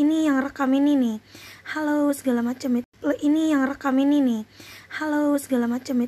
ini yang rekam ini nih. Halo segala macam. Ini yang rekam ini nih. Halo segala macam.